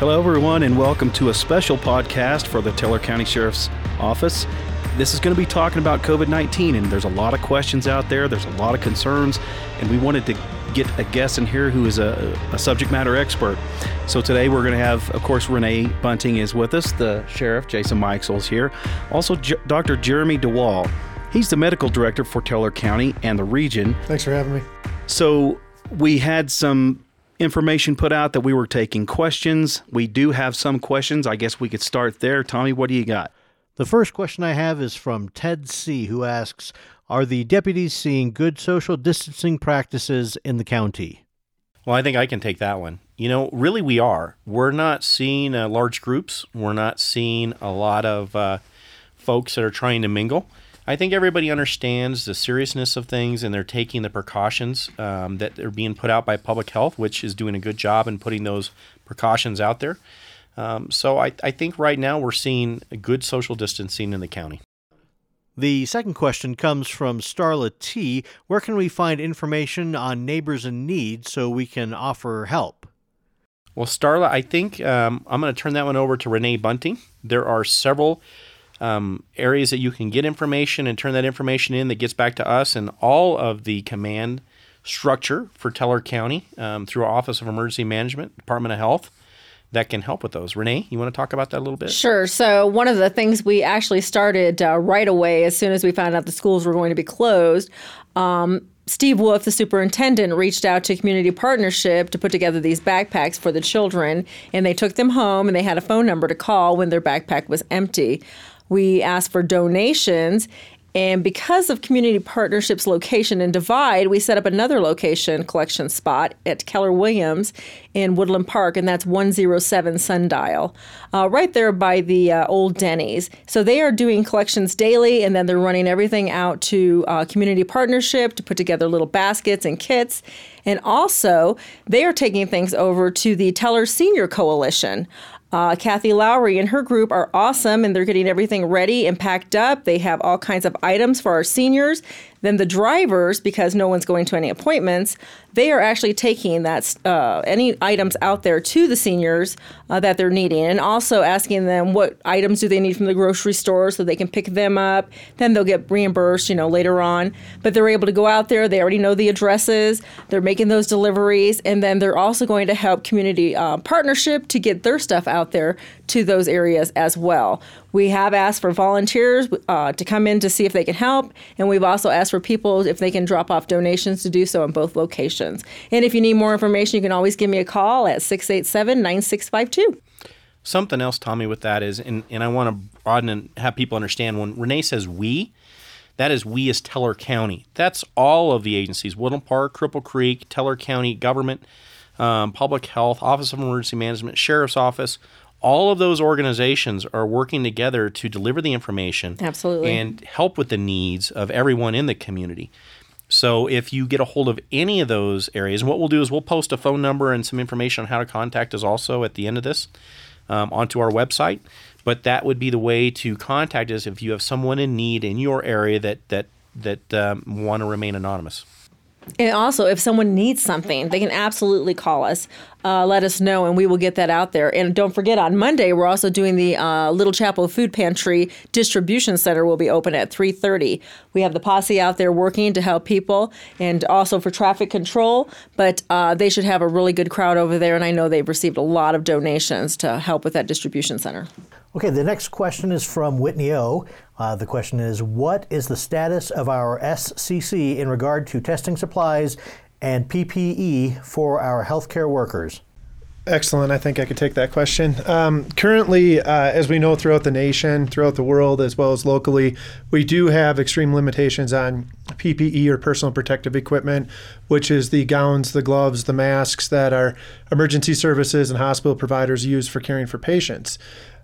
Hello, everyone, and welcome to a special podcast for the Teller County Sheriff's Office. This is going to be talking about COVID 19, and there's a lot of questions out there, there's a lot of concerns, and we wanted to get a guest in here who is a, a subject matter expert. So today we're going to have, of course, Renee Bunting is with us, the sheriff, Jason Mikesell's here, also J- Dr. Jeremy DeWall. He's the medical director for Teller County and the region. Thanks for having me. So we had some information put out that we were taking questions. We do have some questions. I guess we could start there. Tommy, what do you got? The first question I have is from Ted C., who asks Are the deputies seeing good social distancing practices in the county? Well, I think I can take that one. You know, really, we are. We're not seeing uh, large groups, we're not seeing a lot of uh, folks that are trying to mingle. I think everybody understands the seriousness of things and they're taking the precautions um, that are being put out by public health, which is doing a good job in putting those precautions out there. Um, so I, I think right now we're seeing good social distancing in the county. The second question comes from Starla T. Where can we find information on neighbors in need so we can offer help? Well, Starla, I think um, I'm going to turn that one over to Renee Bunting. There are several um, areas that you can get information and turn that information in that gets back to us and all of the command structure for Teller County um, through our Office of Emergency Management, Department of Health that can help with those. Renee, you want to talk about that a little bit? Sure. So, one of the things we actually started uh, right away as soon as we found out the schools were going to be closed. Um, Steve Wolf, the superintendent, reached out to Community Partnership to put together these backpacks for the children, and they took them home and they had a phone number to call when their backpack was empty. We asked for donations, and because of Community Partnership's location in Divide, we set up another location collection spot at Keller Williams in Woodland Park, and that's 107 Sundial, uh, right there by the uh, old Denny's. So they are doing collections daily, and then they're running everything out to uh, Community Partnership to put together little baskets and kits. And also, they are taking things over to the Teller Senior Coalition. Uh, Kathy Lowry and her group are awesome and they're getting everything ready and packed up. They have all kinds of items for our seniors. Then the drivers, because no one's going to any appointments, they are actually taking that uh, any items out there to the seniors uh, that they're needing, and also asking them what items do they need from the grocery store so they can pick them up. Then they'll get reimbursed, you know, later on. But they're able to go out there. They already know the addresses. They're making those deliveries, and then they're also going to help community uh, partnership to get their stuff out there to those areas as well. We have asked for volunteers uh, to come in to see if they can help, and we've also asked for people if they can drop off donations to do so in both locations. And if you need more information, you can always give me a call at 687 9652. Something else, Tommy, with that is, and, and I want to broaden and have people understand when Renee says we, that is we as Teller County. That's all of the agencies Woodland Park, Cripple Creek, Teller County government, um, public health, Office of Emergency Management, Sheriff's Office, all of those organizations are working together to deliver the information absolutely. and help with the needs of everyone in the community. So if you get a hold of any of those areas and what we'll do is we'll post a phone number and some information on how to contact us also at the end of this um, onto our website. But that would be the way to contact us if you have someone in need in your area that that that um, want to remain anonymous and also, if someone needs something, they can absolutely call us, uh, let us know, and we will get that out there. And don't forget, on Monday, we're also doing the uh, Little Chapel Food Pantry Distribution Center will be open at 3.30. We have the posse out there working to help people and also for traffic control, but uh, they should have a really good crowd over there, and I know they've received a lot of donations to help with that distribution center. Okay, the next question is from Whitney O. Uh, the question is What is the status of our SCC in regard to testing supplies and PPE for our healthcare workers? Excellent. I think I could take that question. Um, currently, uh, as we know throughout the nation, throughout the world, as well as locally, we do have extreme limitations on PPE or personal protective equipment, which is the gowns, the gloves, the masks that our emergency services and hospital providers use for caring for patients.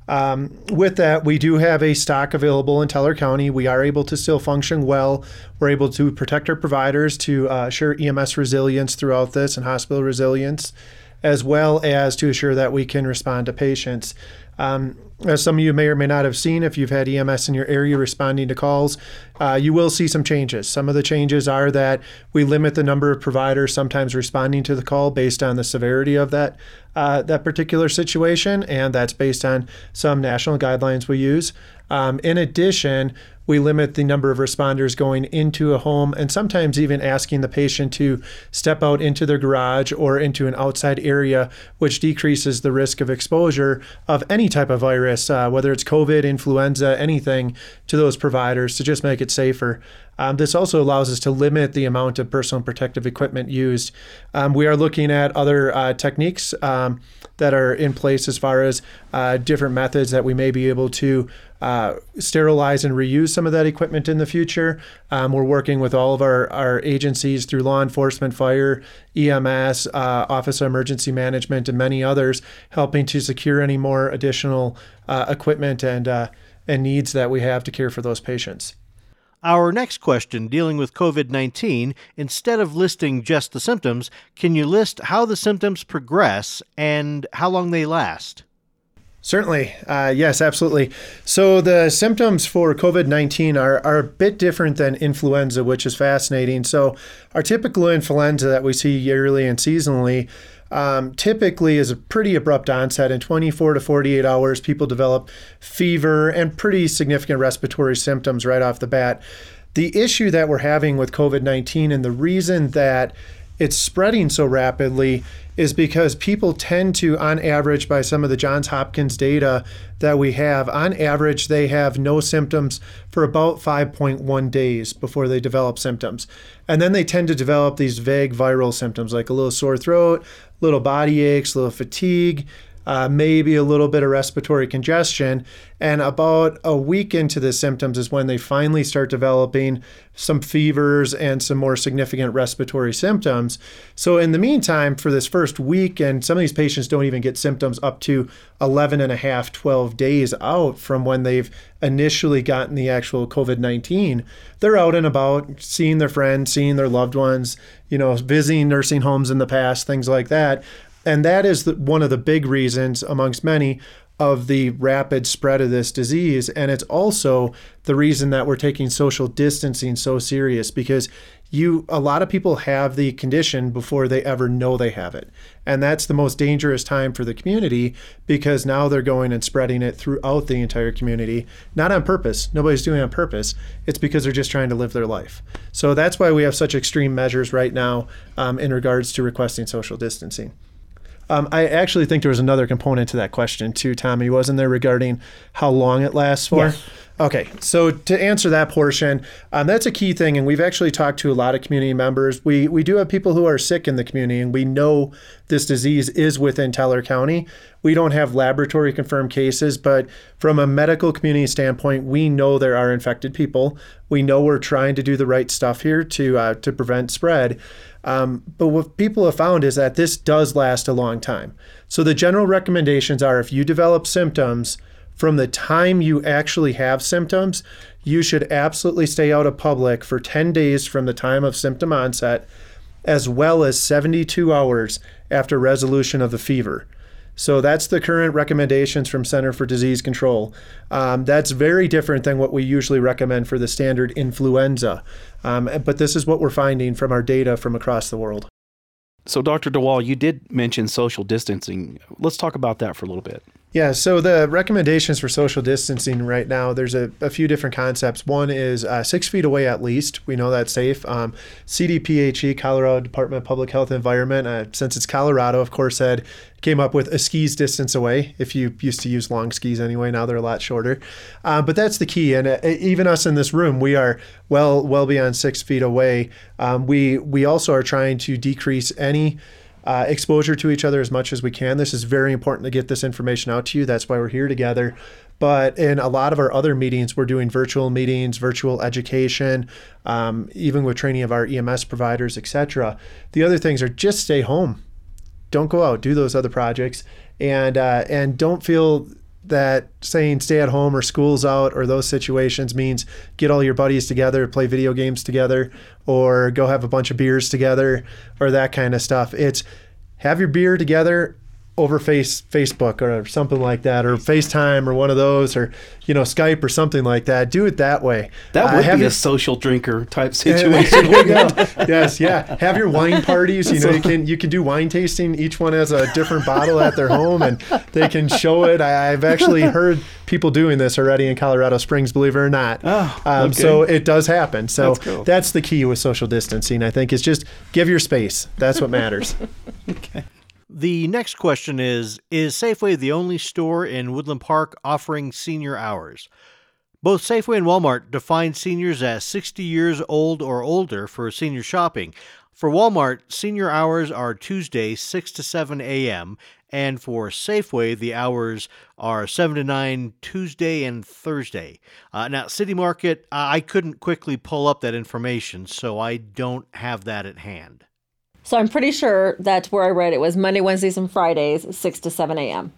Um, with that, we do have a stock available in Teller County. We are able to still function well. We're able to protect our providers to uh, EMS resilience throughout this and hospital resilience, as well as to assure that we can respond to patients. Um, as some of you may or may not have seen, if you've had EMS in your area responding to calls, uh, you will see some changes. Some of the changes are that we limit the number of providers sometimes responding to the call based on the severity of that uh, that particular situation, and that's based on some national guidelines we use. Um, in addition, we limit the number of responders going into a home and sometimes even asking the patient to step out into their garage or into an outside area, which decreases the risk of exposure of any type of virus, uh, whether it's COVID, influenza, anything, to those providers to just make it safer. Um, this also allows us to limit the amount of personal protective equipment used. Um, we are looking at other uh, techniques um, that are in place as far as uh, different methods that we may be able to uh, sterilize and reuse some of that equipment in the future. Um, we're working with all of our, our agencies through law enforcement, fire, EMS, uh, Office of Emergency Management, and many others, helping to secure any more additional uh, equipment and, uh, and needs that we have to care for those patients. Our next question, dealing with COVID 19, instead of listing just the symptoms, can you list how the symptoms progress and how long they last? Certainly. Uh, yes, absolutely. So the symptoms for COVID 19 are, are a bit different than influenza, which is fascinating. So, our typical influenza that we see yearly and seasonally um, typically is a pretty abrupt onset. In 24 to 48 hours, people develop fever and pretty significant respiratory symptoms right off the bat. The issue that we're having with COVID 19 and the reason that it's spreading so rapidly is because people tend to, on average, by some of the Johns Hopkins data that we have, on average, they have no symptoms for about 5.1 days before they develop symptoms. And then they tend to develop these vague viral symptoms like a little sore throat, little body aches, little fatigue, uh, maybe a little bit of respiratory congestion. And about a week into the symptoms is when they finally start developing some fevers and some more significant respiratory symptoms. So, in the meantime, for this first week, and some of these patients don't even get symptoms up to 11 and a half, 12 days out from when they've initially gotten the actual COVID 19, they're out and about seeing their friends, seeing their loved ones, you know, visiting nursing homes in the past, things like that. And that is the, one of the big reasons, amongst many, of the rapid spread of this disease. And it's also the reason that we're taking social distancing so serious because you a lot of people have the condition before they ever know they have it. And that's the most dangerous time for the community because now they're going and spreading it throughout the entire community, not on purpose. Nobody's doing it on purpose. It's because they're just trying to live their life. So that's why we have such extreme measures right now um, in regards to requesting social distancing. Um, I actually think there was another component to that question too, Tommy. Wasn't there regarding how long it lasts for? Yes. Okay, so to answer that portion, um, that's a key thing, and we've actually talked to a lot of community members. We we do have people who are sick in the community, and we know this disease is within Teller County. We don't have laboratory confirmed cases, but from a medical community standpoint, we know there are infected people. We know we're trying to do the right stuff here to uh, to prevent spread. Um, but what people have found is that this does last a long time. So the general recommendations are if you develop symptoms from the time you actually have symptoms, you should absolutely stay out of public for 10 days from the time of symptom onset, as well as 72 hours after resolution of the fever. So that's the current recommendations from Center for Disease Control. Um, that's very different than what we usually recommend for the standard influenza. Um, but this is what we're finding from our data from across the world. So, Dr. DeWall, you did mention social distancing. Let's talk about that for a little bit. Yeah, so the recommendations for social distancing right now, there's a, a few different concepts. One is uh, six feet away at least. We know that's safe. Um, CDPHE, Colorado Department of Public Health and Environment, uh, since it's Colorado, of course, said came up with a skis distance away. If you used to use long skis anyway, now they're a lot shorter. Uh, but that's the key. And uh, even us in this room, we are well well beyond six feet away. Um, we we also are trying to decrease any uh, exposure to each other as much as we can. This is very important to get this information out to you. That's why we're here together. But in a lot of our other meetings, we're doing virtual meetings, virtual education, um, even with training of our EMS providers, etc. The other things are just stay home, don't go out, do those other projects, and uh, and don't feel that saying stay at home or school's out or those situations means get all your buddies together, play video games together, or go have a bunch of beers together or that kind of stuff. It's have your beer together over face Facebook or something like that, or FaceTime or one of those, or you know Skype or something like that. Do it that way. That Uh, would have be your- a social drinker type situation. yes, yeah. Have your wine parties. You know, you can you can do wine tasting. Each one has a different bottle at their home, and they can show it. I, I've actually heard people doing this already in Colorado Springs, believe it or not. Oh, um. So it does happen. So That's cool. that's the key with social distancing. I think is just give your space. That's what matters. The next question is Is Safeway the only store in Woodland Park offering senior hours? Both Safeway and Walmart define seniors as 60 years old or older for senior shopping. For Walmart, senior hours are Tuesday 6 to 7 a.m., and for Safeway, the hours are 7 to 9 Tuesday and Thursday. Uh, now, City Market, I I couldn't quickly pull up that information, so I don't have that at hand. So I'm pretty sure that where I read it was Monday, Wednesdays, and Fridays, 6 to 7 a.m.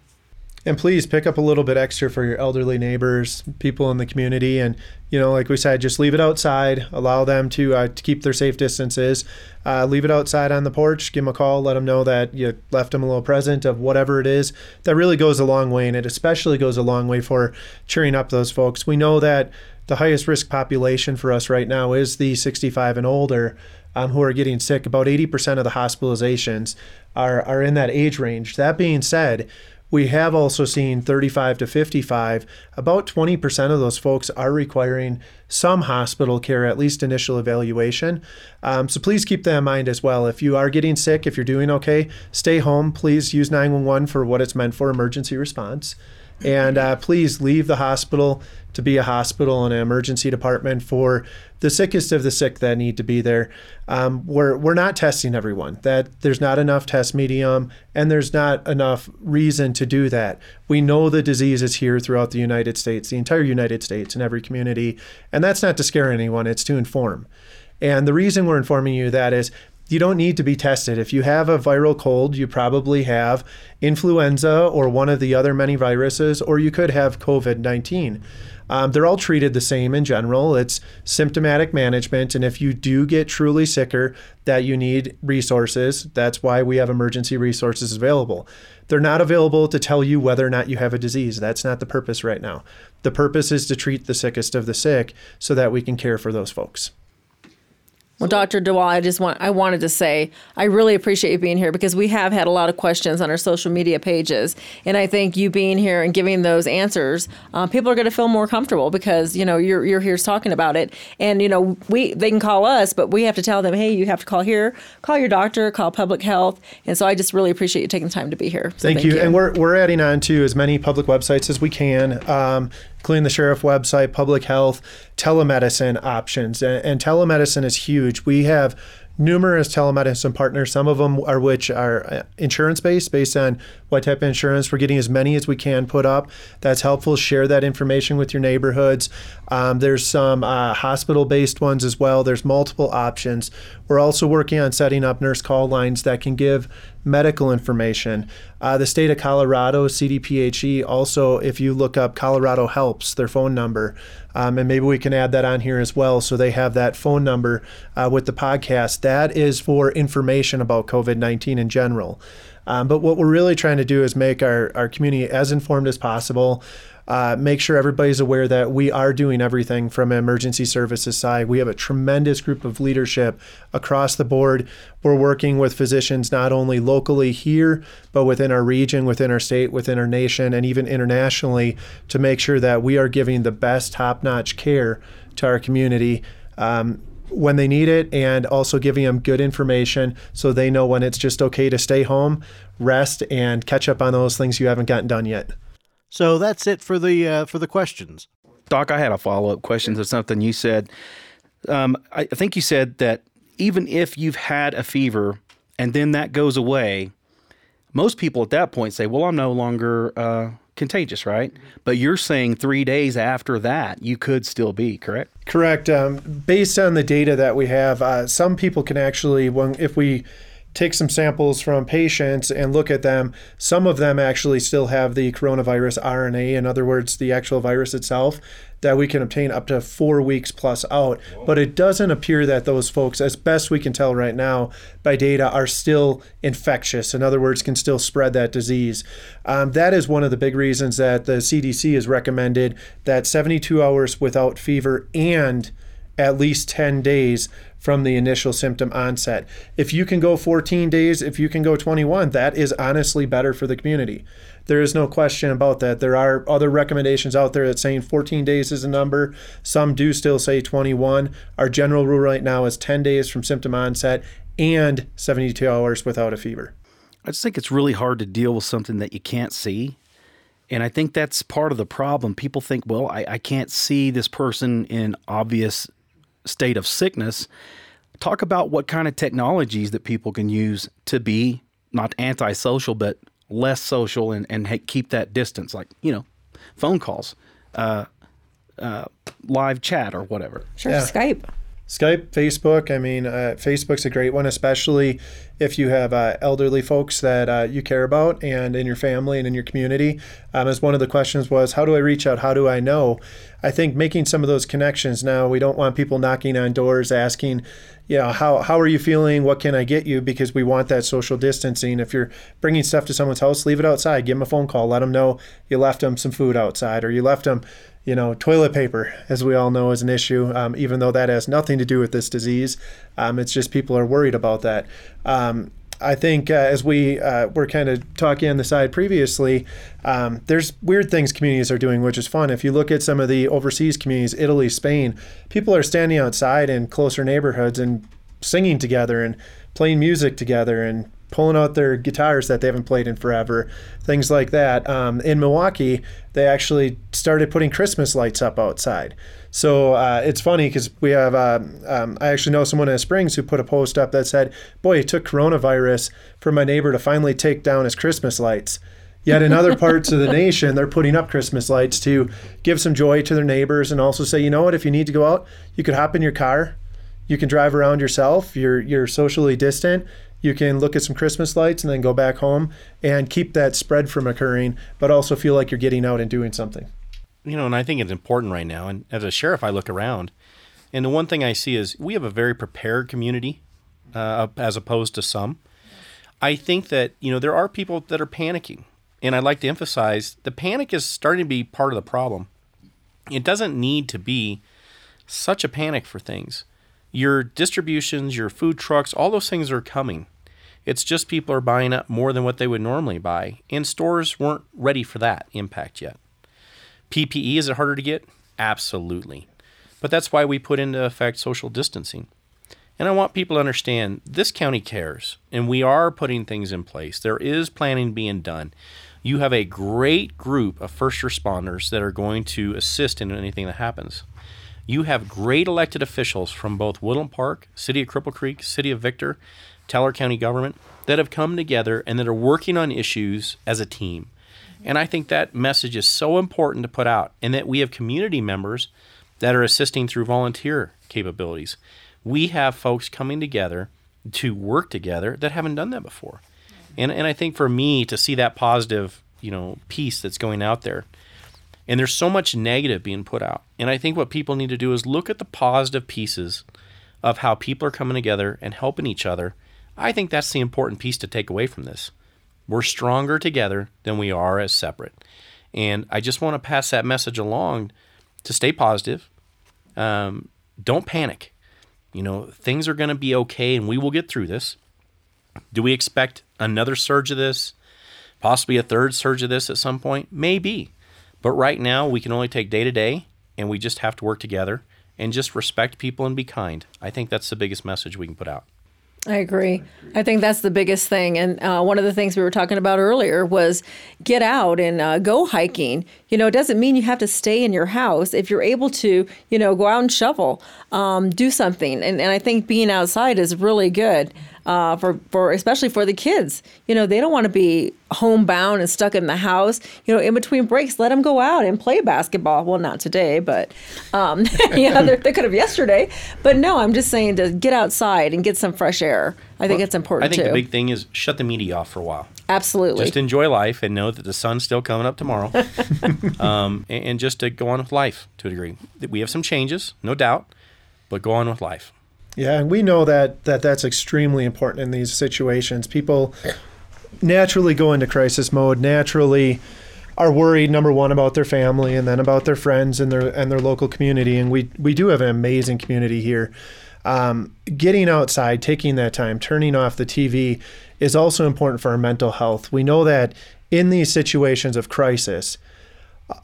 And please pick up a little bit extra for your elderly neighbors, people in the community, and you know, like we said, just leave it outside. Allow them to uh, to keep their safe distances. Uh, leave it outside on the porch. Give them a call. Let them know that you left them a little present of whatever it is. That really goes a long way, and it especially goes a long way for cheering up those folks. We know that the highest risk population for us right now is the 65 and older. Um, who are getting sick. About 80% of the hospitalizations are, are in that age range. That being said, we have also seen 35 to 55. About 20% of those folks are requiring some hospital care, at least initial evaluation. Um, so please keep that in mind as well. If you are getting sick, if you're doing okay, stay home. Please use 911 for what it's meant for emergency response. And uh, please leave the hospital to be a hospital and an emergency department for the sickest of the sick that need to be there. Um, we're, we're not testing everyone. That there's not enough test medium, and there's not enough reason to do that. We know the disease is here throughout the United States, the entire United States, in every community, and that's not to scare anyone. It's to inform. And the reason we're informing you that is you don't need to be tested. If you have a viral cold, you probably have influenza or one of the other many viruses, or you could have COVID 19. Um, they're all treated the same in general. It's symptomatic management. And if you do get truly sicker, that you need resources, that's why we have emergency resources available. They're not available to tell you whether or not you have a disease. That's not the purpose right now. The purpose is to treat the sickest of the sick so that we can care for those folks. Well, Dr. DeWall, I just want I wanted to say I really appreciate you being here because we have had a lot of questions on our social media pages, and I think you being here and giving those answers, uh, people are going to feel more comfortable because you know you're you're here talking about it, and you know we they can call us, but we have to tell them, hey, you have to call here, call your doctor, call public health, and so I just really appreciate you taking the time to be here. So Thank, you. And we're, we're adding on to as many public websites as we can, um, including the sheriff website, public health, telemedicine options. And, and telemedicine is huge. We have numerous telemedicine partners. Some of them are which are insurance based, based on what type of insurance. We're getting as many as we can put up. That's helpful. Share that information with your neighborhoods. Um, there's some uh, hospital based ones as well. There's multiple options. We're also working on setting up nurse call lines that can give medical information. Uh, the state of Colorado, CDPHE, also, if you look up Colorado Helps, their phone number, um, and maybe we can add that on here as well so they have that phone number uh, with the podcast. That is for information about COVID 19 in general. Um, but what we're really trying to do is make our, our community as informed as possible. Uh, make sure everybody's aware that we are doing everything from an emergency services side. We have a tremendous group of leadership across the board. We're working with physicians not only locally here, but within our region, within our state, within our nation, and even internationally to make sure that we are giving the best top notch care to our community. Um, when they need it, and also giving them good information so they know when it's just okay to stay home, rest, and catch up on those things you haven't gotten done yet. So that's it for the uh, for the questions. Doc, I had a follow up question to something you said. Um, I, I think you said that even if you've had a fever and then that goes away, most people at that point say, "Well, I'm no longer uh, contagious, right?" But you're saying three days after that, you could still be correct. Correct. Um, based on the data that we have, uh, some people can actually, when if we take some samples from patients and look at them, some of them actually still have the coronavirus RNA. In other words, the actual virus itself. that we can obtain up to four weeks plus out. But it doesn't appear that those folks, as best we can tell right now by data, are still infectious. In other words, can still spread that disease. Um, that is one of the big reasons that the CDC has recommended that 72 hours without fever and at least 10 days from the initial symptom onset. If you can go 14 days, if you can go 21, that is honestly better for the community. There is no question about that. There are other recommendations out there that saying 14 days is a number. Some do still say 21. Our general rule right now is 10 days from symptom onset and 72 hours without a fever. I just think it's really hard to deal with something that you can't see. And I think that's part of the problem. People think, well, I, I can't see this person in obvious state of sickness, talk about what kind of technologies that people can use to be not antisocial, but less social and, and keep that distance, like, you know, phone calls, uh, uh, live chat, or whatever. Sure, yeah. Skype. Skype, Facebook. I mean, uh, Facebook's a great one, especially if you have uh, elderly folks that uh, you care about and in your family and in your community. Um, as one of the questions was, how do I reach out? How do I know? I think making some of those connections now, we don't want people knocking on doors asking, you know, how, how are you feeling? What can I get you? Because we want that social distancing. If you're bringing stuff to someone's house, leave it outside. Give them a phone call. Let them know you left them some food outside or you left them you know, toilet paper, as we all know, is an issue, um, even though that has nothing to do with this disease. Um, it's just people are worried about that. Um, I think uh, as we uh, were kind of talking on the side previously, um, there's weird things communities are doing, which is fun. If you look at some of the overseas communities, Italy, Spain, people are standing outside in closer neighborhoods and singing together and playing music together and pulling out their guitars that they haven't played in forever, things like that. Um, in Milwaukee, they actually started putting Christmas lights up outside. So uh, it's funny because we have, uh, um, I actually know someone in Springs who put a post up that said, Boy, it took coronavirus for my neighbor to finally take down his Christmas lights. Yet in other parts of the nation, they're putting up Christmas lights to give some joy to their neighbors and also say, you know what, if you need to go out, you could hop in your car, you can drive around yourself, you're, you're socially distant, you can look at some Christmas lights and then go back home and keep that spread from occurring, but also feel like you're getting out and doing something. You know, and I think it's important right now. And as a sheriff, I look around, and the one thing I see is we have a very prepared community uh, as opposed to some. I think that, you know, there are people that are panicking. And I'd like to emphasize the panic is starting to be part of the problem. It doesn't need to be such a panic for things your distributions, your food trucks, all those things are coming. It's just people are buying up more than what they would normally buy, and stores weren't ready for that impact yet. PPE is it harder to get? Absolutely. But that's why we put into effect social distancing. And I want people to understand this county cares, and we are putting things in place. There is planning being done. You have a great group of first responders that are going to assist in anything that happens. You have great elected officials from both Woodland Park, City of Cripple Creek, City of Victor, Teller County government that have come together and that are working on issues as a team. And I think that message is so important to put out, and that we have community members that are assisting through volunteer capabilities. We have folks coming together to work together that haven't done that before. And, and I think for me to see that positive, you know, piece that's going out there, and there's so much negative being put out. And I think what people need to do is look at the positive pieces of how people are coming together and helping each other. I think that's the important piece to take away from this. We're stronger together than we are as separate. And I just want to pass that message along to stay positive. Um, don't panic. You know, things are going to be okay and we will get through this. Do we expect another surge of this? Possibly a third surge of this at some point? Maybe. But right now, we can only take day to day, and we just have to work together and just respect people and be kind. I think that's the biggest message we can put out. I agree. I think that's the biggest thing. And uh, one of the things we were talking about earlier was get out and uh, go hiking. You know, it doesn't mean you have to stay in your house. If you're able to, you know, go out and shovel, um, do something. And, and I think being outside is really good. Uh, for for especially for the kids. You know, they don't want to be homebound and stuck in the house. You know, in between breaks, let them go out and play basketball. Well, not today, but um, yeah, they could have yesterday. But no, I'm just saying to get outside and get some fresh air. I think Well, it's important I think too. the big thing is shut the media off for a while. Absolutely. Just enjoy life and know that the sun's still coming up tomorrow. um, and, and just to go on with life to a degree. That We have some changes, no doubt, but go on with life. Yeah, and we know that, that that's extremely important in these situations. People naturally go into crisis mode, naturally are worried number one about their family and then about their friends and their and their local community. And we we do have an amazing community here. Um, getting outside, taking that time, turning off the TV is also important for our mental health. We know that in these situations of crisis,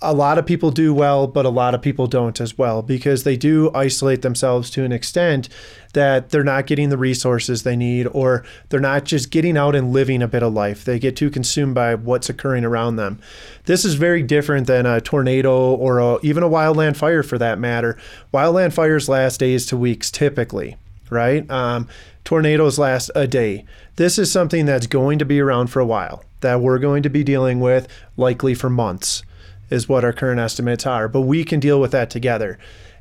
a lot of people do well, but a lot of people don't as well because they do isolate themselves to an extent that they're not getting the resources they need or they're not just getting out and living a bit of life. They get too consumed by what's occurring around them. This is very different than a tornado or a, even a wildland fire for that matter. Wildland fires last days to weeks typically, right? Um, tornadoes last a day. This is something that's going to be around for a while, that we're going to be dealing with likely for months is what our current estimates are. But we can deal with that together.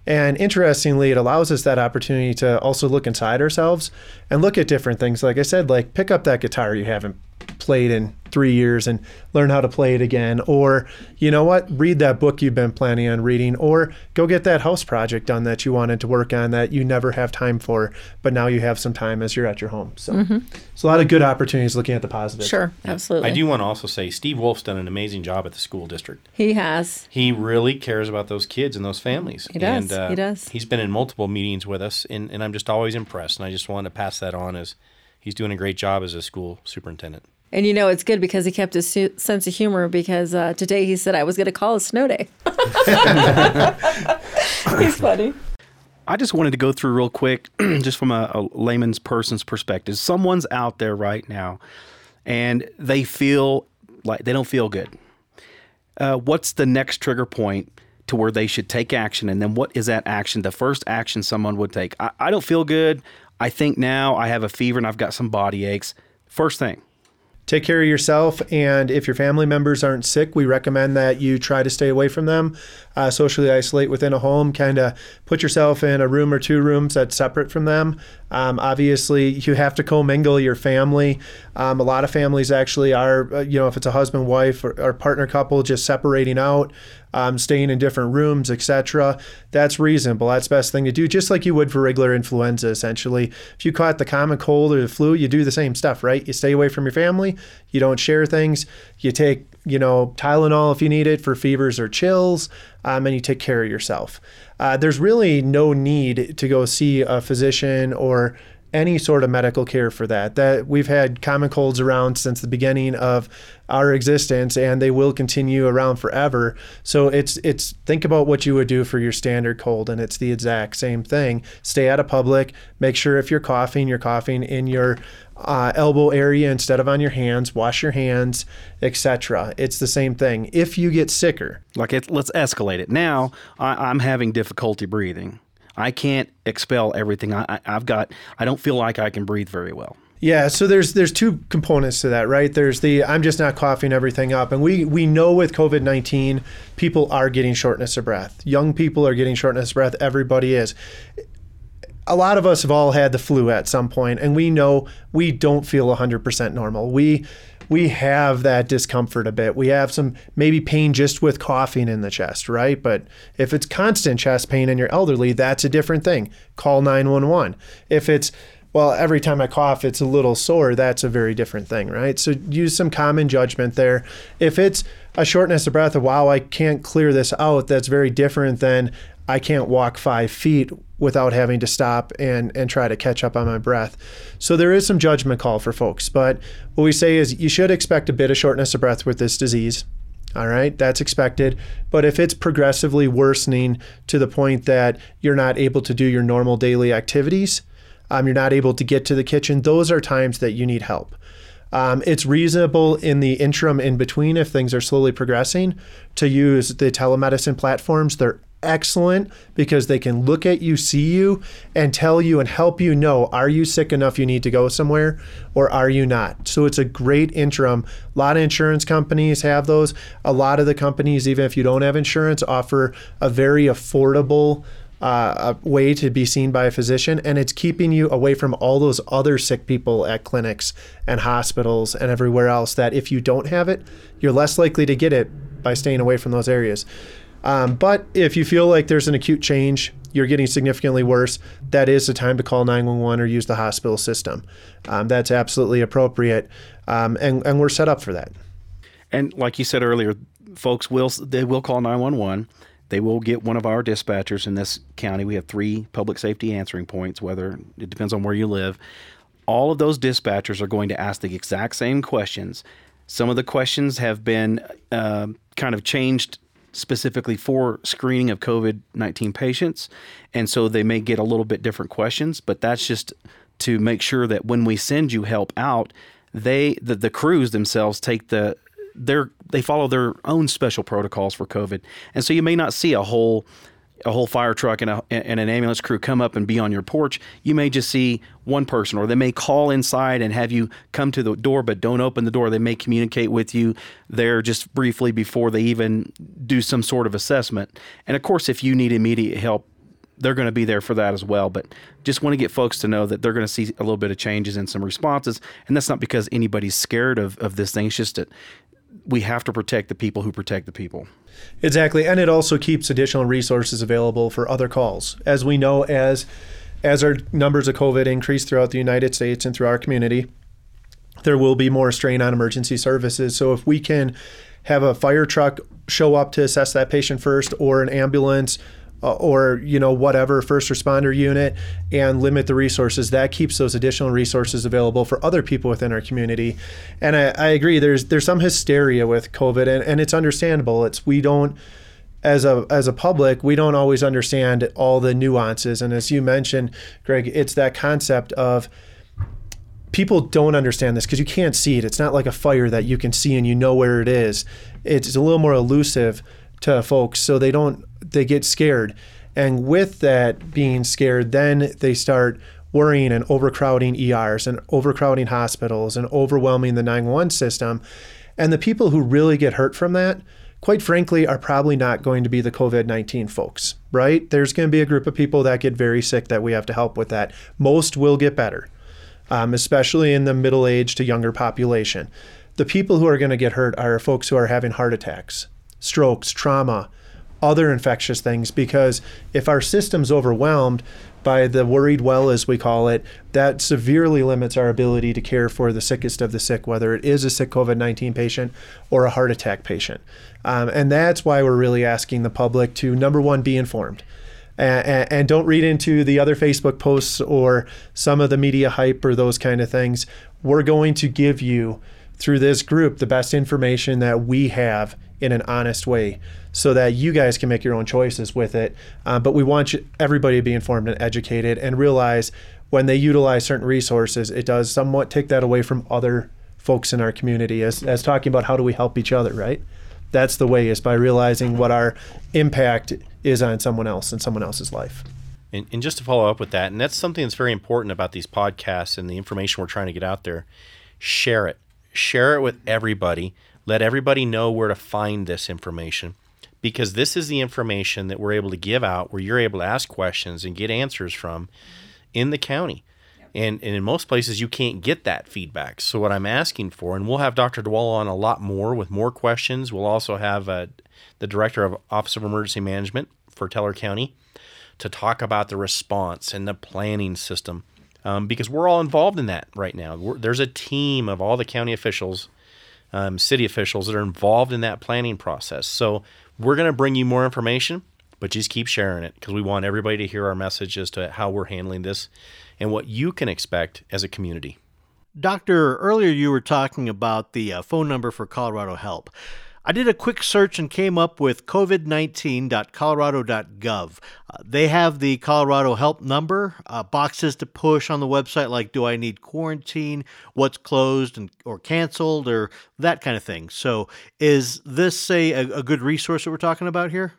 And interestingly, it allows us that opportunity to also look inside ourselves and look at different things. Like I said, like pick up that guitar you haven't played in three years and learn how to play it again. Or, you know what, read that book you've been planning on reading. Or go get that house project done that you wanted to work on that you never have time for, but now you have some time as you're at your home. So it's a lot of good opportunities looking at the positive. sure, absolutely. I do want to also say Steve Wolf's done an amazing job at the school district. He has. He really cares about those kids and those families. He does. And, uh, He does. He's been in multiple meetings with us, and, and I'm just always impressed. And I just want to pass that on as he's doing a great job as a school superintendent. And you know, it's good because he kept his su- sense of humor because uh, today he said I was going to call a snow day. He's funny. I just wanted to go through real quick, just from a, a layman's person's perspective. Someone's out there right now, and they feel like they don't feel good. Uh, what's the next trigger point to where they should take action? And then what is that action? The first action someone would take. I, I don't feel good. I think now I have a fever and I've got some body aches. First thing, take care of yourself and if your family members aren't sick we recommend that you try to stay away from them. Uh, socially isolate within a home kind of put yourself in a room or two rooms that's separate from them um, obviously you have to commingle your family um, a lot of families actually are uh, you know if it's a husband wife or, or partner couple just separating out um, staying in different rooms, etc. That's reasonable. That's the best thing to do, just like you would for regular influenza, essentially. If you caught the common cold or the flu, you do the same stuff, right? You stay away from your family, you don't share things, you take, you know, Tylenol if you need it for fevers or chills, um, and you take care of yourself. Uh, there's really no need to go see a physician or any sort of medical care for that. That we've had common colds around since the beginning of our existence and they will continue around forever. So it's it's think about what you would do for your standard cold and it's the exact same thing. Stay out of public, make sure if you're coughing, you're coughing in your uh, elbow area instead of on your hands, wash your hands, etc. It's the same thing. If you get sicker, like it, let's escalate it. Now I, I'm having difficulty breathing. I can't expel everything. I, I've got. I don't feel like I can breathe very well. Yeah, so there's there's two components to that, right? There's the I'm just not coughing everything up, and we we know with COVID nineteen, people are getting shortness of breath. Young people are getting shortness of breath. Everybody is. A lot of us have all had the flu at some point, and we know we don't feel 100% normal. We we have that discomfort a bit. We have some maybe pain just with coughing in the chest, right? But if it's constant chest pain and you're elderly, that's a different thing. Call 911. If it's well, every time I cough, it's a little sore. That's a very different thing, right? So use some common judgment there. If it's a shortness of breath of, wow, I can't clear this out, that's very different than I can't walk five feet without having to stop and, and try to catch up on my breath. So there is some judgment call for folks. But what we say is you should expect a bit of shortness of breath with this disease. All right, that's expected. But if it's progressively worsening to the point that you're not able to do your normal daily activities, um, you're not able to get to the kitchen, those are times that you need help. Um, it's reasonable in the interim in between, if things are slowly progressing, to use the telemedicine platforms. They're excellent because they can look at you, see you, and tell you and help you know are you sick enough you need to go somewhere or are you not? So it's a great interim. A lot of insurance companies have those. A lot of the companies, even if you don't have insurance, offer a very affordable uh, a way to be seen by a physician, and it's keeping you away from all those other sick people at clinics and hospitals and everywhere else. That if you don't have it, you're less likely to get it by staying away from those areas. Um, but if you feel like there's an acute change, you're getting significantly worse, that is the time to call 911 or use the hospital system. Um, that's absolutely appropriate, um, and and we're set up for that. And like you said earlier, folks will they will call 911 they will get one of our dispatchers in this county. We have three public safety answering points, whether it depends on where you live. All of those dispatchers are going to ask the exact same questions. Some of the questions have been uh, kind of changed specifically for screening of COVID 19 patients. And so they may get a little bit different questions, but that's just to make sure that when we send you help out, they the, the crews themselves take the they're they follow their own special protocols for COVID, and so you may not see a whole a whole fire truck and, a, and an ambulance crew come up and be on your porch. You may just see one person, or they may call inside and have you come to the door, but don't open the door. They may communicate with you there just briefly before they even do some sort of assessment. And of course, if you need immediate help, they're going to be there for that as well. But just want to get folks to know that they're going to see a little bit of changes in some responses. And that's not because anybody's scared of, of this thing. It's just that we have to protect the people who protect the people. Exactly, and it also keeps additional resources available for other calls. As we know, as as our numbers of COVID increase throughout the United States and through our community, there will be more strain on emergency services. So if we can have a fire truck show up to assess that patient first, or an ambulance Uh, or you know whatever first responder unit and limit the resources that keeps those additional resources available for other people within our community and i, I agree there's there's some hysteria with covid and, and it's understandable it's we don't as a as a public, we don't always understand all the nuances. And as you mentioned, Greg, it's that concept of people don't understand this because you can't see it. It's not like a fire that you can see and you know where it is. It's a little more elusive to folks, so they don't they get scared. And with that being scared, then they start worrying and overcrowding ERs and overcrowding hospitals and overwhelming the 911 system. And the people who really get hurt from that, quite frankly, are probably not going to be the COVID 19 folks, right? There's going to be a group of people that get very sick that we have to help with that. Most will get better, um, especially in the middle age to younger population. The people who are going to get hurt are folks who are having heart attacks, strokes, trauma, other infectious things because if our system's overwhelmed by the worried well, as we call it, that severely limits our ability to care for the sickest of the sick, whether it is a sick COVID 19 patient or a heart attack patient. Um, and that's why we're really asking the public to number one, be informed. And, and, don't read into the other Facebook posts or some of the media hype or those kind of things. We're going to give you, through this group, the best information that we have in an honest way so that you guys can make your own choices with it. Uh, but we want you, everybody to be informed and educated and realize when they utilize certain resources, it does somewhat take that away from other folks in our community as, as talking about how do we help each other, right? That's the way is by realizing what our impact is on someone else and someone else's life. And, and just to follow up with that, and that's something that's very important about these podcasts and the information we're trying to get out there, share it. Share it with everybody. Let everybody know where to find this information because this is the information that we're able to give out where you're able to ask questions and get answers from in the county. And, and in most places, you can't get that feedback. So, what I'm asking for, and we'll have Dr. DeWall on a lot more with more questions. We'll also have uh, the Director of Office of Emergency Management for Teller County to talk about the response and the planning system um, because we're all involved in that right now. We're, there's a team of all the county officials, um, city officials that are involved in that planning process. So, we're going to bring you more information, but just keep sharing it because we want everybody to hear our message as to how we're handling this and what you can expect as a community. Doctor, earlier you were talking about the uh, phone number for Colorado Help. I did a quick search and came up with covid19.colorado.gov. Uh, they have the Colorado help number, uh, boxes to push on the website like do I need quarantine, what's closed and or canceled or that kind of thing. So is this a, a good resource that we're talking about here?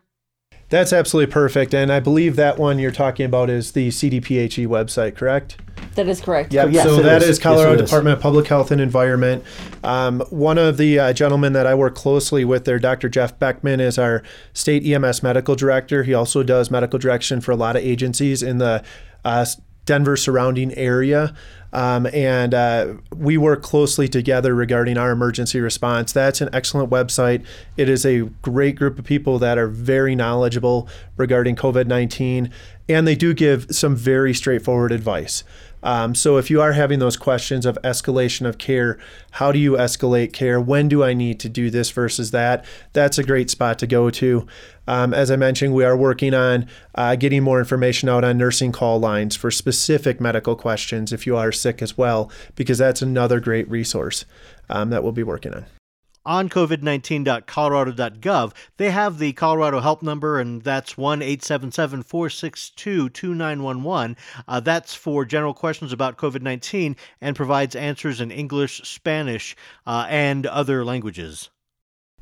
That's absolutely perfect. And I believe that one you're talking about is the CDPHE website, correct? That is correct. Yep. Yes, so that is. is Colorado Yes, it is. Department of Public Health and Environment. Um, one of the uh, gentlemen that I work closely with there, Dr. Jeff Beckman, is our state EMS medical director. He also does medical direction for a lot of agencies in the uh, Denver surrounding area. Um, and uh, we work closely together regarding our emergency response. That's an excellent website. It is a great group of people that are very knowledgeable regarding COVID 19, and they do give some very straightforward advice. Um, so if you are having those questions of escalation of care, how do you escalate care? When do I need to do this versus that? That's a great spot to go to. Um, as I mentioned, we are working on uh, getting more information out on nursing call lines for specific medical questions if you are sick as well, because that's another great resource um, that we'll be working on. On covid19.colorado.gov, they have the Colorado help number, and that's 1 877 462 2911. Uh, That's for general questions about COVID 19 and provides answers in English, Spanish, uh, and other languages.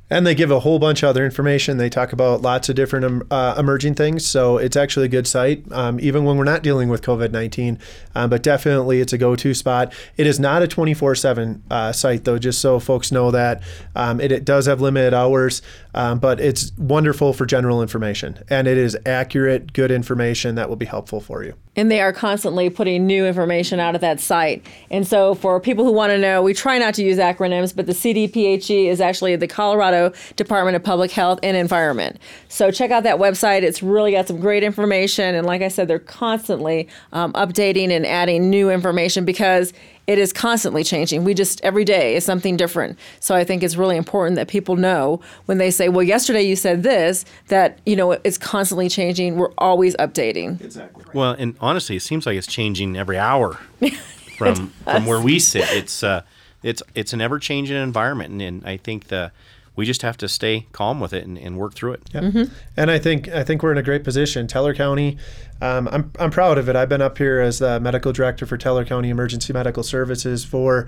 And they give a whole bunch of other information. They talk about lots of different um, uh, emerging things. So it's actually a good site, um, even when we're not dealing with COVID 19. Um, but definitely it's a go to spot. It is not a 24 uh, 7 site, though, just so folks know that. Um, it, it does have limited hours, um, but it's wonderful for general information. And it is accurate, good information that will be helpful for you. and they are constantly putting new information out of that site. And so, for people who want to know, we try not to use acronyms, but the CDPHE is actually the Colorado Department of Public Health and Environment. So, check out that website. It's really got some great information. And like I said, they're constantly um, updating and adding new information because it is constantly changing. We just, every day is something different. So, I think it's really important that people know when they say, well, yesterday you said this, that, you know, it's constantly changing. We're always updating. Exactly. Well, and honestly, it seems like it's changing every hour from from where we sit. It's uh, it's it's an ever changing environment, and, and I think the we just have to stay calm with it and, and work through it. Yep. And I think I think we're in a great position. Teller County, um, I'm I'm proud of it. I've been up here as the medical director for Teller County Emergency Medical Services for.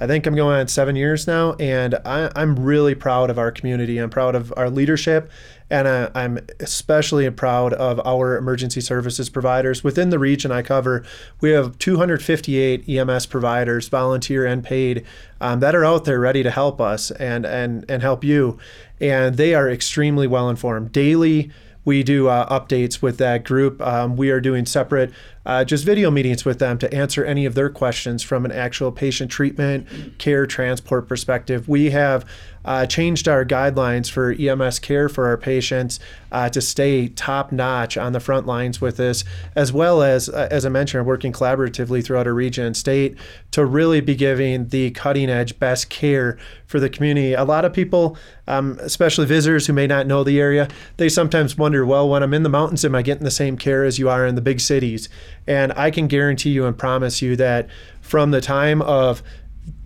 I think I'm going on seven years now, and I, I'm really proud of our community. I'm proud of our leadership, and I, I'm especially proud of our emergency services providers within the region I cover. We have 258 EMS providers, volunteer and paid, um, that are out there ready to help us and and and help you, and they are extremely well informed daily we do uh, updates with that group. Um, we are doing separate, uh, just video meetings with them to answer any of their questions from an actual patient treatment, care, transport perspective. We have uh, changed our guidelines for EMS care for our patients uh, to stay top notch on the front lines with this, as well as, uh, as I mentioned, working collaboratively throughout our region and state to really be giving the cutting edge best care for the community. A lot of people, um, especially visitors who may not know the area, they sometimes wonder, well, when I'm in the mountains, am I getting the same care as you are in the big cities? And I can guarantee you and promise you that from the time of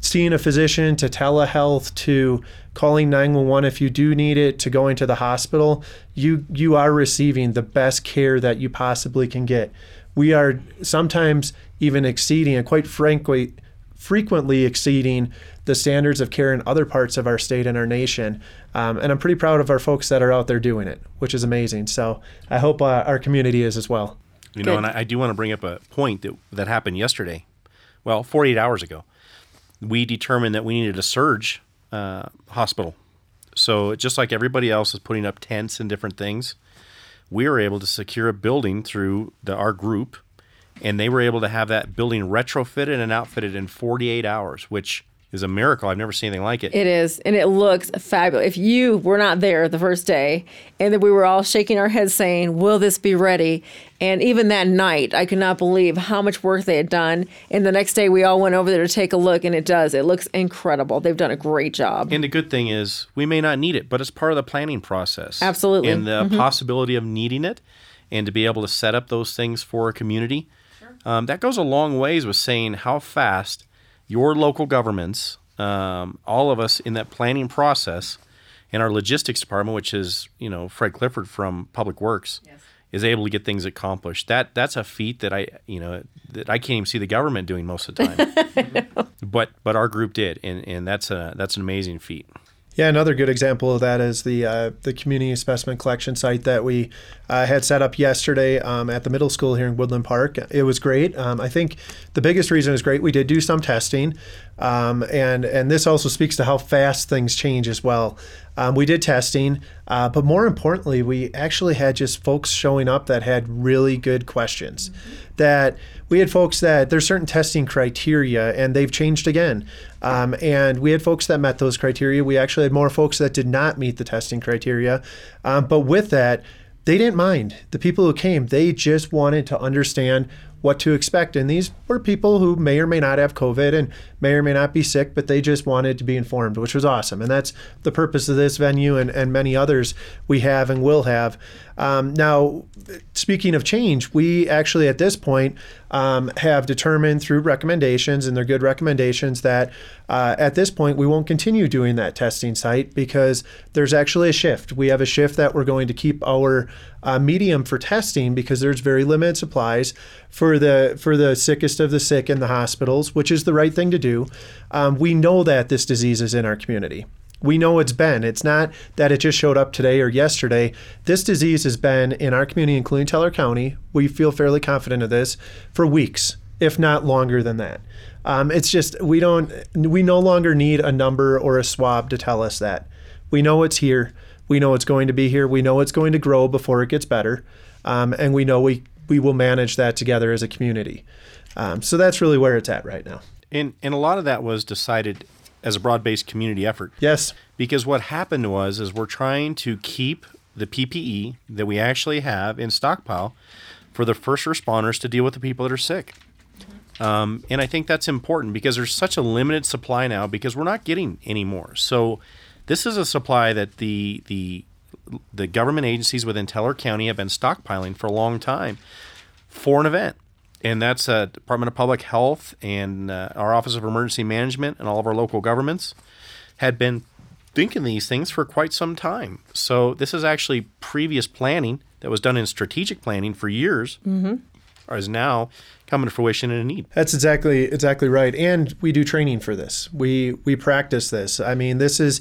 seeing a physician to telehealth to calling 911 if you do need it to going to the hospital you you are receiving the best care that you possibly can get. We are sometimes even exceeding and quite frankly frequently exceeding the standards of care in other parts of our state and our nation. Um, and i'm pretty proud of our folks that are out there doing it which is amazing. So i hope uh, our community is as well You know, and I, I do want to bring up a point that that happened yesterday. Well, 48 hours ago, we determined that we needed a surge uh, hospital. So just like everybody else is putting up tents and different things, we were able to secure a building through the, our group, and they were able to have that building retrofitted and outfitted in 48 hours, which is a miracle. I've never seen anything like it. It is, and it looks fabulous. If you were not there the first day, and that we were all shaking our heads saying, "Will this be ready?" And even that night, I could not believe how much work they had done. And the next day, we all went over there to take a look, and it does. It looks incredible. They've done a great job. And the good thing is, we may not need it, but it's part of the planning process. Absolutely. And the possibility of needing it and to be able to set up those things for a community, um, that goes a long ways with saying how fast your local governments, um, all of us in that planning process, and our logistics department, which is, you know, Fred Clifford from Public Works. Is able to get things accomplished. That that's a feat that I you know that I can't even see the government doing most of the time. but but our group did, and, and that's a that's an amazing feat. Yeah, another good example of that is the uh, the community specimen collection site that we uh, had set up yesterday um, at the middle school here in Woodland Park. It was great. Um, I think the biggest reason was great, we did do some testing, um, and and this also speaks to how fast things change as well. Um, we did testing, uh, but more importantly, we actually had just folks showing up that had really good questions. Mm-hmm. That we had folks that there's certain testing criteria and they've changed again. Um, and we had folks that met those criteria. We actually had more folks that did not meet the testing criteria. Um, but with that, they didn't mind. The people who came, they just wanted to understand what to expect. And these were people who may or may not have COVID and may or may not be sick, but they just wanted to be informed, which was awesome. And that's the purpose of this venue and, and many others we have and will have. Um, now, speaking of change, we actually at this point um, have determined through recommendations, and they're good recommendations, that uh, at this point we won't continue doing that testing site because there's actually a shift. We have a shift that we're going to keep our uh, medium for testing because there's very limited supplies for the for the sickest of the sick in the hospitals, which is the right thing to do. Um, we know that this disease is in our community. We know it's been. It's not that it just showed up today or yesterday. This disease has been in our community, including Teller County. We feel fairly confident of this for weeks, if not longer than that. Um, it's just we don't. We no longer need a number or a swab to tell us that. We know it's here. We know it's going to be here. We know it's going to grow before it gets better, um, and we know we we will manage that together as a community. Um, so that's really where it's at right now. And and a lot of that was decided as a broad-based community effort. Yes. Because what happened was is we're trying to keep the PPE that we actually have in stockpile for the first responders to deal with the people that are sick. Um, and I think that's important because there's such a limited supply now because we're not getting any more. So this is a supply that the the the government agencies within Teller County have been stockpiling for a long time for an event. And that's uh, Department of Public Health and uh, our Office of Emergency Management and all of our local governments had been thinking these things for quite some time. So this is actually previous planning that was done in strategic planning for years, mm-hmm. is now coming to fruition in a need. That's exactly exactly right. And we do training for this. We we practice this. I mean, this is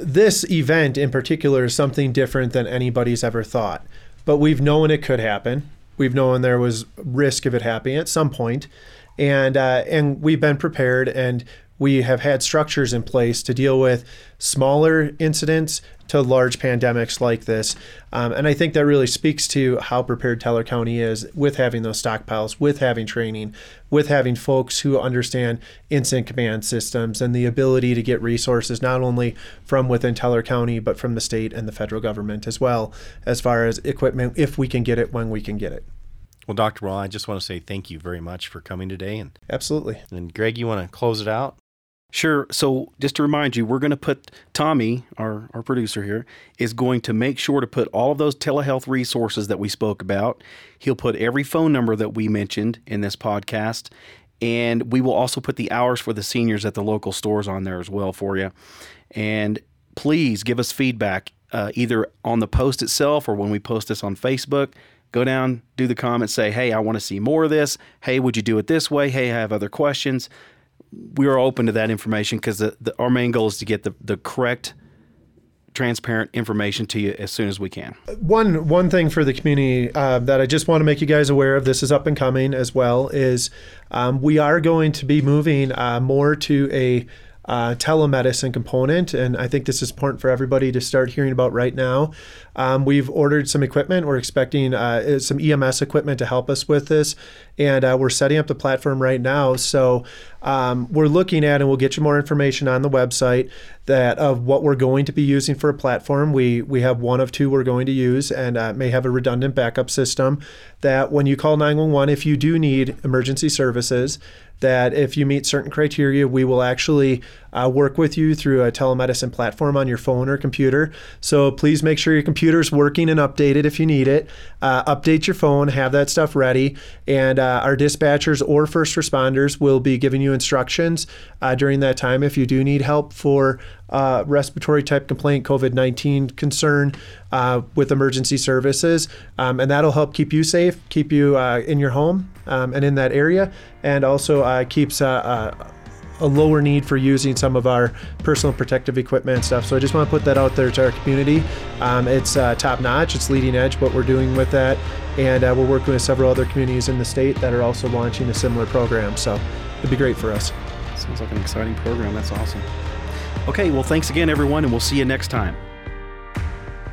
this event in particular is something different than anybody's ever thought. But we've known it could happen. We've known there was risk of it happening at some point, and uh, and we've been prepared and we have had structures in place to deal with smaller incidents to large pandemics like this. Um, and I think that really speaks to how prepared Teller County is with having those stockpiles, with having training, with having folks who understand incident command systems and the ability to get resources not only from within Teller County, but from the state and the federal government as well, as far as equipment, if we can get it, when we can get it. Well, Dr. Well, I just want to say thank you very much for coming today. And absolutely. And Greg, you want to close it out? Sure. So just to remind you, we're going to put Tommy, our, our producer here, is going to make sure to put all of those telehealth resources that we spoke about. He'll put every phone number that we mentioned in this podcast. And we will also put the hours for the seniors at the local stores on there as well for you. And please give us feedback uh, either on the post itself or when we post this on Facebook. Go down, do the comments, say, hey, I want to see more of this. Hey, would you do it this way? Hey, I have other questions we are open to that information because our main goal is to get the, the correct transparent information to you as soon as we can. One one thing for the community uh, that I just want to make you guys aware of, this is up and coming as well, is um, we are going to be moving uh, more to a uh, telemedicine component, and I think this is important for everybody to start hearing about right now. Um, we've ordered some equipment. We're expecting uh, some EMS equipment to help us with this, and uh, we're setting up the platform right now. So um, we're looking at, and we'll get you more information on the website that of what we're going to be using for a platform. We we have one of two we're going to use, and uh, may have a redundant backup system. That when you call 911, if you do need emergency services, that if you meet certain criteria, we will actually uh, work with you through a telemedicine platform on your phone or computer. So please make sure your computer is working and updated if you need it. Uh, update your phone, have that stuff ready, and uh, our dispatchers or first responders will be giving you instructions uh, during that time if you do need help for uh, respiratory type complaint, COVID 19 concern uh, with emergency services. Um, and that'll help keep you safe, keep you uh, in your home um, and in that area, and also uh, keeps uh, uh, a lower need for using some of our personal protective equipment and stuff. So I just want to put that out there to our community. Um, it's top notch, it's leading edge what we're doing with that, and we're working with several other communities in the state that are also launching a similar program. So it'd be great for us. Sounds like an exciting program. That's awesome. Okay, well, thanks again, everyone, and we'll see you next time.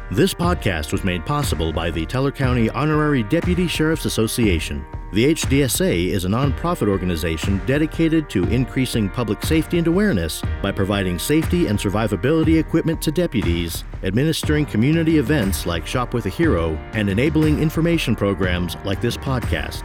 This podcast was made possible by the Teller County Honorary Deputy Sheriff's Association. The HDSA is a nonprofit organization dedicated to increasing public safety and awareness by providing safety and survivability equipment to deputies, administering community events like Shop with a Hero, and enabling information programs like this podcast.